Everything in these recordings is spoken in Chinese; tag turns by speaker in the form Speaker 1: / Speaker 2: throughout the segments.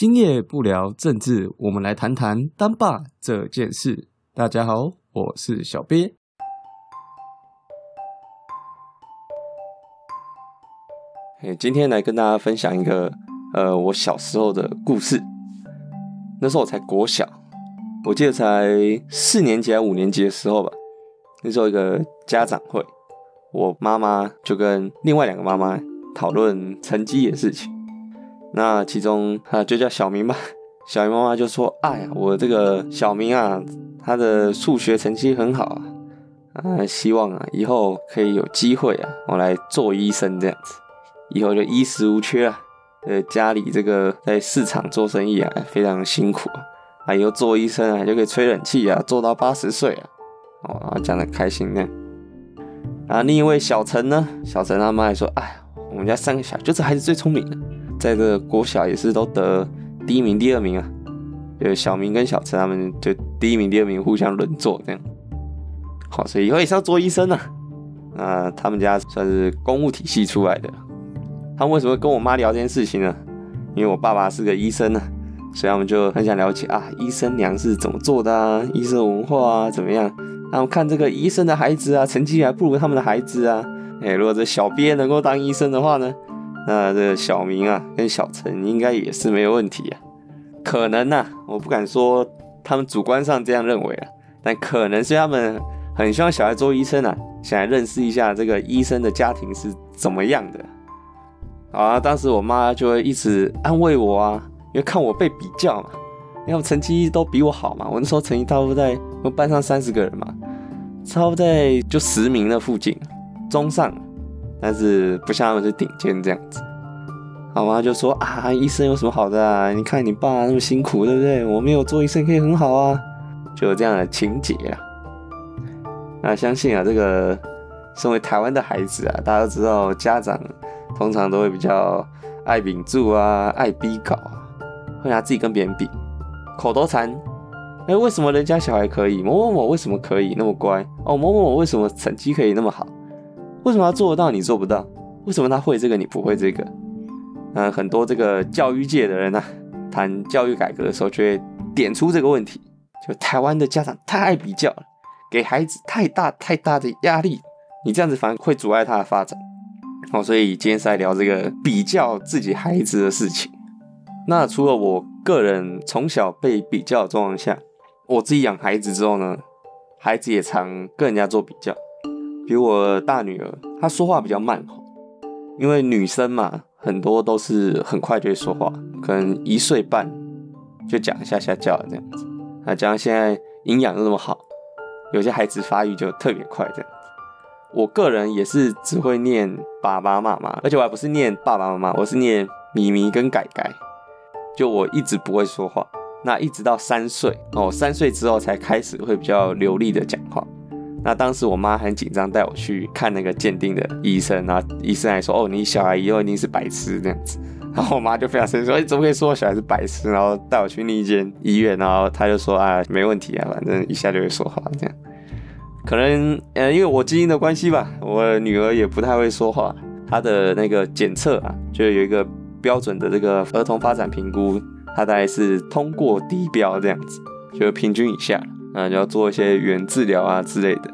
Speaker 1: 今夜不聊政治，我们来谈谈当爸这件事。大家好，我是小鳖。哎，今天来跟大家分享一个呃，我小时候的故事。那时候我才国小，我记得才四年级还五年级的时候吧。那时候一个家长会，我妈妈就跟另外两个妈妈讨论成绩的事情。那其中啊，就叫小明吧。小明妈妈就说：“哎呀，我这个小明啊，他的数学成绩很好啊，啊，希望啊以后可以有机会啊，我来做医生这样子，以后就衣食无缺啊。呃，家里这个在市场做生意啊，非常辛苦啊，啊，以后做医生啊就可以吹冷气啊，做到八十岁啊，哦，讲的开心呢。啊，另一位小陈呢，小陈他妈还说：，哎呀，我们家三个小，就这孩子最聪明的。”在这个国小也是都得第一名、第二名啊，就小明跟小陈他们就第一名、第二名互相轮坐这样。好，所以以后也是要做医生呢。啊，他们家算是公务体系出来的。他们为什么跟我妈聊这件事情呢？因为我爸爸是个医生呢，所以他们就很想了解啊，医生娘是怎么做的啊，医生文化啊怎么样？他们看这个医生的孩子啊，成绩还不如他们的孩子啊。哎，如果这小编能够当医生的话呢？那这小明啊，跟小陈应该也是没有问题啊，可能呐，我不敢说他们主观上这样认为啊，但可能是他们很希望小孩做医生啊，想来认识一下这个医生的家庭是怎么样的。啊，当时我妈就会一直安慰我啊，因为看我被比较嘛，因为成绩都比我好嘛，我那时候成绩差不多在我班上三十个人嘛，差不多在就十名的附近，中上。但是不像他们是顶尖这样子，好妈就说啊，医生有什么好的啊？你看你爸那么辛苦，对不对？我没有做医生可以很好啊，就有这样的情节啊。那相信啊，这个身为台湾的孩子啊，大家都知道，家长通常都会比较爱秉住啊，爱逼搞啊，会拿自己跟别人比，口头禅。哎，为什么人家小孩可以？某某某为什么可以那么乖？哦，某某某为什么成绩可以那么好？为什么他做得到你做不到？为什么他会这个你不会这个？嗯，很多这个教育界的人呢，谈教育改革的时候，就会点出这个问题：就台湾的家长太爱比较了，给孩子太大太大的压力，你这样子反而会阻碍他的发展。哦，所以今天是来聊这个比较自己孩子的事情。那除了我个人从小被比较的状况下，我自己养孩子之后呢，孩子也常跟人家做比较。比我大女儿，她说话比较慢因为女生嘛，很多都是很快就会说话，可能一岁半就讲一下下叫这样子。啊，加上现在营养又那么好，有些孩子发育就特别快这样子。我个人也是只会念爸爸妈妈，而且我还不是念爸爸妈妈，我是念咪咪跟改改。就我一直不会说话，那一直到三岁哦，三岁之后才开始会比较流利的讲话。那当时我妈很紧张，带我去看那个鉴定的医生，然后医生还说：“哦，你小孩以后一定是白痴这样子。”然后我妈就非常生气说：“你怎么可以说我小孩是白痴？”然后带我去另一间医院，然后他就说：“啊，没问题啊，反正一下就会说话这样。”可能呃，因为我基因的关系吧，我女儿也不太会说话。她的那个检测啊，就有一个标准的这个儿童发展评估，她大概是通过低标这样子，就平均以下。那，就要做一些原治疗啊之类的。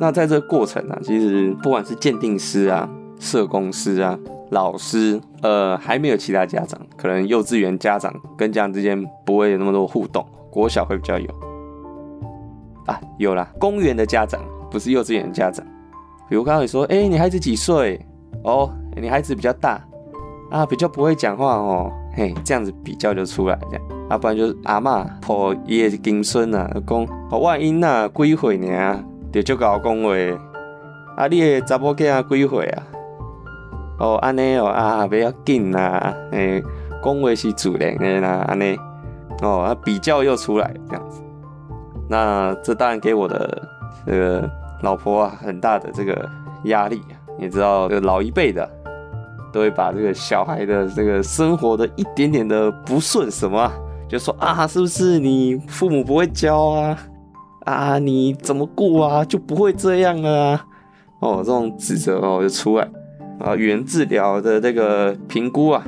Speaker 1: 那在这个过程啊，其实不管是鉴定师啊、社工师啊、老师，呃，还没有其他家长，可能幼稚园家长跟家长之间不会有那么多互动，国小会比较有。啊，有啦，公园的家长不是幼稚园的家长。比如刚刚你说，哎，你孩子几岁？哦，你孩子比较大啊，比较不会讲话哦。嘿，这样子比较就出来这样。啊，不然就是阿嬷抱伊的金孙啊，讲，我囡仔几岁呢？就足够讲话。啊，你的查某囝仔几岁啊？哦，安尼哦，啊，不要紧啦，诶，讲话是自然的啦，安尼。哦，啊，比较又出来这样子。那这当然给我的这个老婆啊很大的这个压力。你知道，这老一辈的都会把这个小孩的这个生活的一点点的不顺什么。就说啊，是不是你父母不会教啊？啊，你怎么顾啊？就不会这样啊？哦，这种指责哦就出来啊。原治疗的这个评估啊，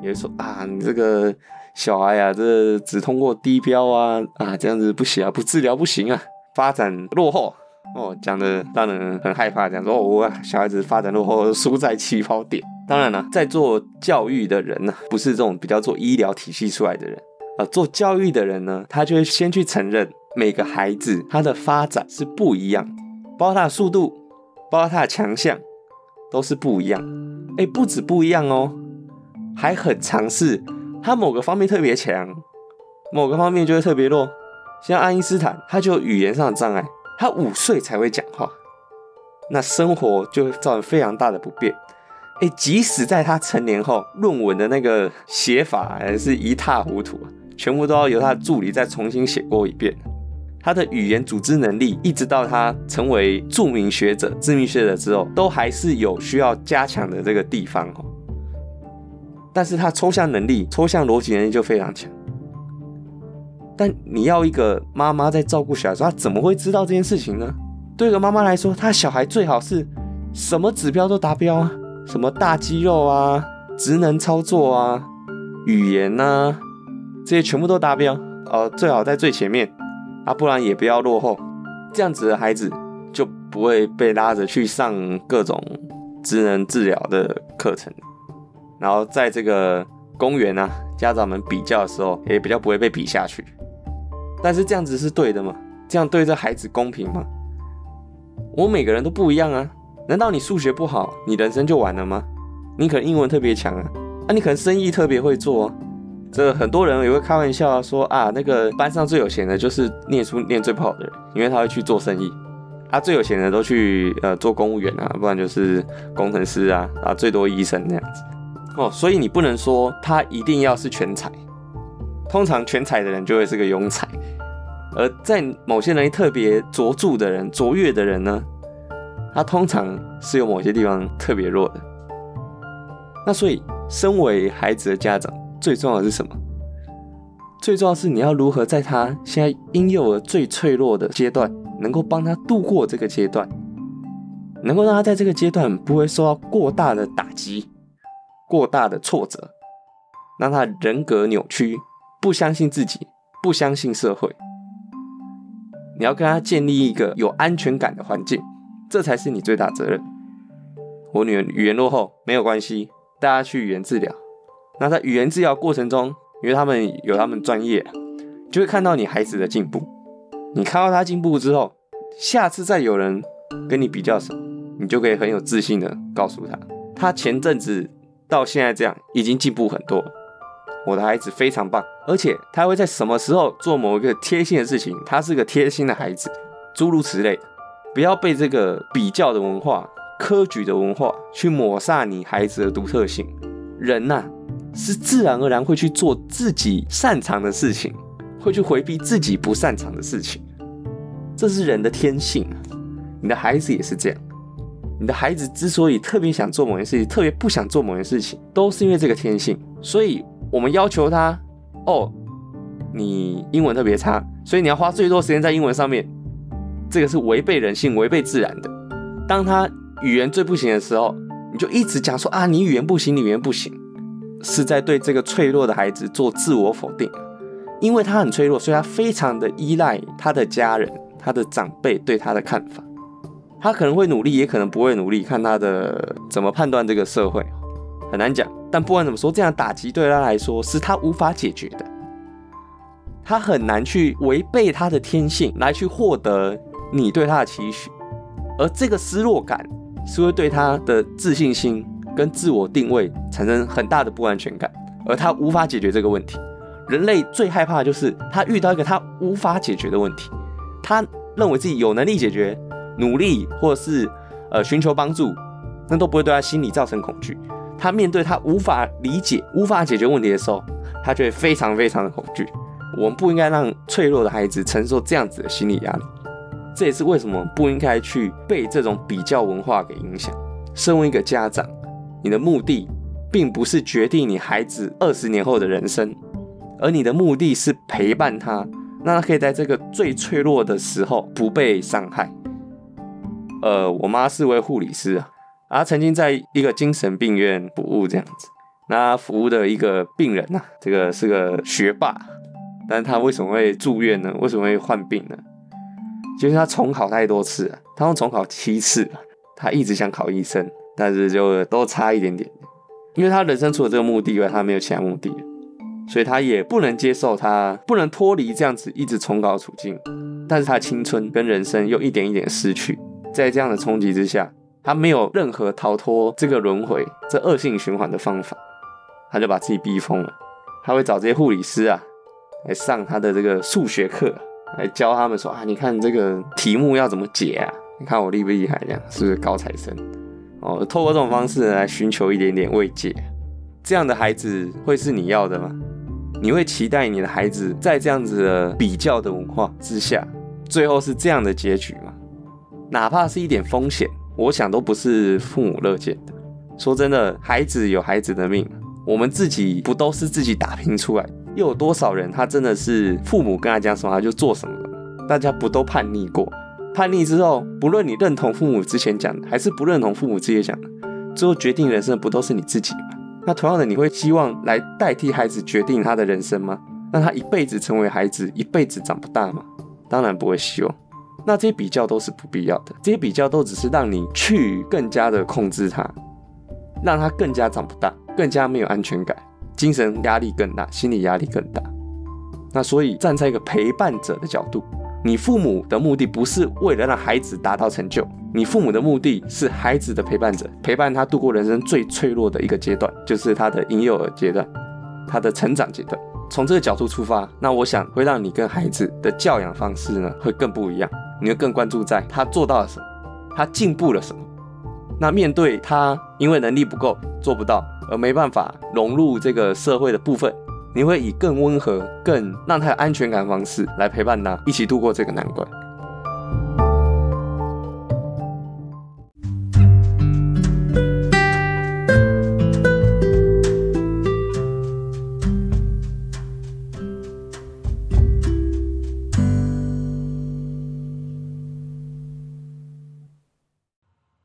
Speaker 1: 也说啊，你这个小孩啊，这只通过低标啊啊，这样子不行啊，不治疗不行啊，发展落后哦，讲的让人很害怕，讲说哦，小孩子发展落后，输在起跑点。当然了，在做教育的人呢，不是这种比较做医疗体系出来的人啊，做教育的人呢，他就会先去承认每个孩子他的发展是不一样，包括他的速度，包括他的强项，都是不一样。哎，不止不一样哦，还很尝试他某个方面特别强，某个方面就会特别弱。像爱因斯坦，他就语言上的障碍，他五岁才会讲话，那生活就会造成非常大的不便。哎，即使在他成年后，论文的那个写法还是一塌糊涂啊，全部都要由他的助理再重新写过一遍。他的语言组织能力，一直到他成为著名学者、知名学者之后，都还是有需要加强的这个地方哦。但是他抽象能力、抽象逻辑能力就非常强。但你要一个妈妈在照顾小孩时，她怎么会知道这件事情呢？对一个妈妈来说，她小孩最好是什么指标都达标啊。什么大肌肉啊，职能操作啊，语言呐，这些全部都达标哦，最好在最前面啊，不然也不要落后。这样子的孩子就不会被拉着去上各种职能治疗的课程，然后在这个公园啊，家长们比较的时候也比较不会被比下去。但是这样子是对的吗？这样对这孩子公平吗？我每个人都不一样啊。难道你数学不好，你人生就完了吗？你可能英文特别强啊，啊，你可能生意特别会做。这很多人也会开玩笑啊说啊，那个班上最有钱的就是念书念最不好的人，因为他会去做生意。啊，最有钱的都去呃做公务员啊，不然就是工程师啊，啊，最多医生那样子。哦，所以你不能说他一定要是全才，通常全才的人就会是个庸才，而在某些人特别卓著的人、卓越的人呢？他通常是有某些地方特别弱的，那所以身为孩子的家长，最重要的是什么？最重要是你要如何在他现在婴幼儿最脆弱的阶段，能够帮他度过这个阶段，能够让他在这个阶段不会受到过大的打击、过大的挫折，让他人格扭曲，不相信自己，不相信社会。你要跟他建立一个有安全感的环境。这才是你最大责任。我女儿语言落后没有关系，带她去语言治疗。那在语言治疗过程中，因为他们有他们专业，就会看到你孩子的进步。你看到他进步之后，下次再有人跟你比较时，你就可以很有自信的告诉他，他前阵子到现在这样已经进步很多。我的孩子非常棒，而且他会在什么时候做某一个贴心的事情，他是个贴心的孩子，诸如此类。不要被这个比较的文化、科举的文化去抹杀你孩子的独特性。人呐，是自然而然会去做自己擅长的事情，会去回避自己不擅长的事情，这是人的天性。你的孩子也是这样。你的孩子之所以特别想做某件事情，特别不想做某件事情，都是因为这个天性。所以我们要求他：哦，你英文特别差，所以你要花最多时间在英文上面。这个是违背人性、违背自然的。当他语言最不行的时候，你就一直讲说啊，你语言不行，你语言不行，是在对这个脆弱的孩子做自我否定。因为他很脆弱，所以他非常的依赖他的家人、他的长辈对他的看法。他可能会努力，也可能不会努力，看他的怎么判断这个社会，很难讲。但不管怎么说，这样打击对他来说是他无法解决的。他很难去违背他的天性来去获得。你对他的期许，而这个失落感是会对他的自信心跟自我定位产生很大的不安全感，而他无法解决这个问题。人类最害怕的就是他遇到一个他无法解决的问题，他认为自己有能力解决，努力或者是呃寻求帮助，那都不会对他心理造成恐惧。他面对他无法理解、无法解决问题的时候，他就会非常非常的恐惧。我们不应该让脆弱的孩子承受这样子的心理压力。这也是为什么不应该去被这种比较文化给影响。身为一个家长，你的目的并不是决定你孩子二十年后的人生，而你的目的是陪伴他，让他可以在这个最脆弱的时候不被伤害。呃，我妈是位护理师啊，她曾经在一个精神病院服务这样子。那服务的一个病人呐，这个是个学霸，但他为什么会住院呢？为什么会患病呢？就是他重考太多次了，他用重考七次了，他一直想考医生，但是就都差一点点。因为他人生除了这个目的以外，他没有其他目的，所以他也不能接受，他不能脱离这样子一直重考处境。但是他青春跟人生又一点一点失去，在这样的冲击之下，他没有任何逃脱这个轮回、这恶性循环的方法。他就把自己逼疯了，他会找这些护理师啊来上他的这个数学课，来教他们说啊，你看这个题目要怎么解啊？你看我厉不厉害？这样是不是高材生？哦，透过这种方式来寻求一点点慰藉，这样的孩子会是你要的吗？你会期待你的孩子在这样子的比较的文化之下，最后是这样的结局吗？哪怕是一点风险，我想都不是父母乐见的。说真的，孩子有孩子的命。我们自己不都是自己打拼出来？又有多少人他真的是父母跟他讲什么他就做什么了？大家不都叛逆过？叛逆之后，不论你认同父母之前讲的，还是不认同父母之前讲的，最后决定人生的不都是你自己吗？那同样的，你会希望来代替孩子决定他的人生吗？让他一辈子成为孩子，一辈子长不大吗？当然不会希望。那这些比较都是不必要的，这些比较都只是让你去更加的控制他，让他更加长不大。更加没有安全感，精神压力更大，心理压力更大。那所以站在一个陪伴者的角度，你父母的目的不是为了让孩子达到成就，你父母的目的是孩子的陪伴者，陪伴他度过人生最脆弱的一个阶段，就是他的婴幼儿阶段，他的成长阶段。从这个角度出发，那我想会让你跟孩子的教养方式呢会更不一样，你会更关注在他做到了什么，他进步了什么。那面对他因为能力不够做不到。而没办法融入这个社会的部分，你会以更温和、更让他有安全感的方式来陪伴他，一起度过这个难关。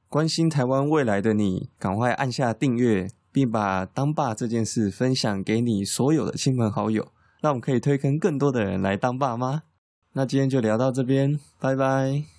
Speaker 1: 关心台湾未来的你，赶快按下订阅。并把当爸这件事分享给你所有的亲朋好友，让我们可以推坑更多的人来当爸妈。那今天就聊到这边，拜拜。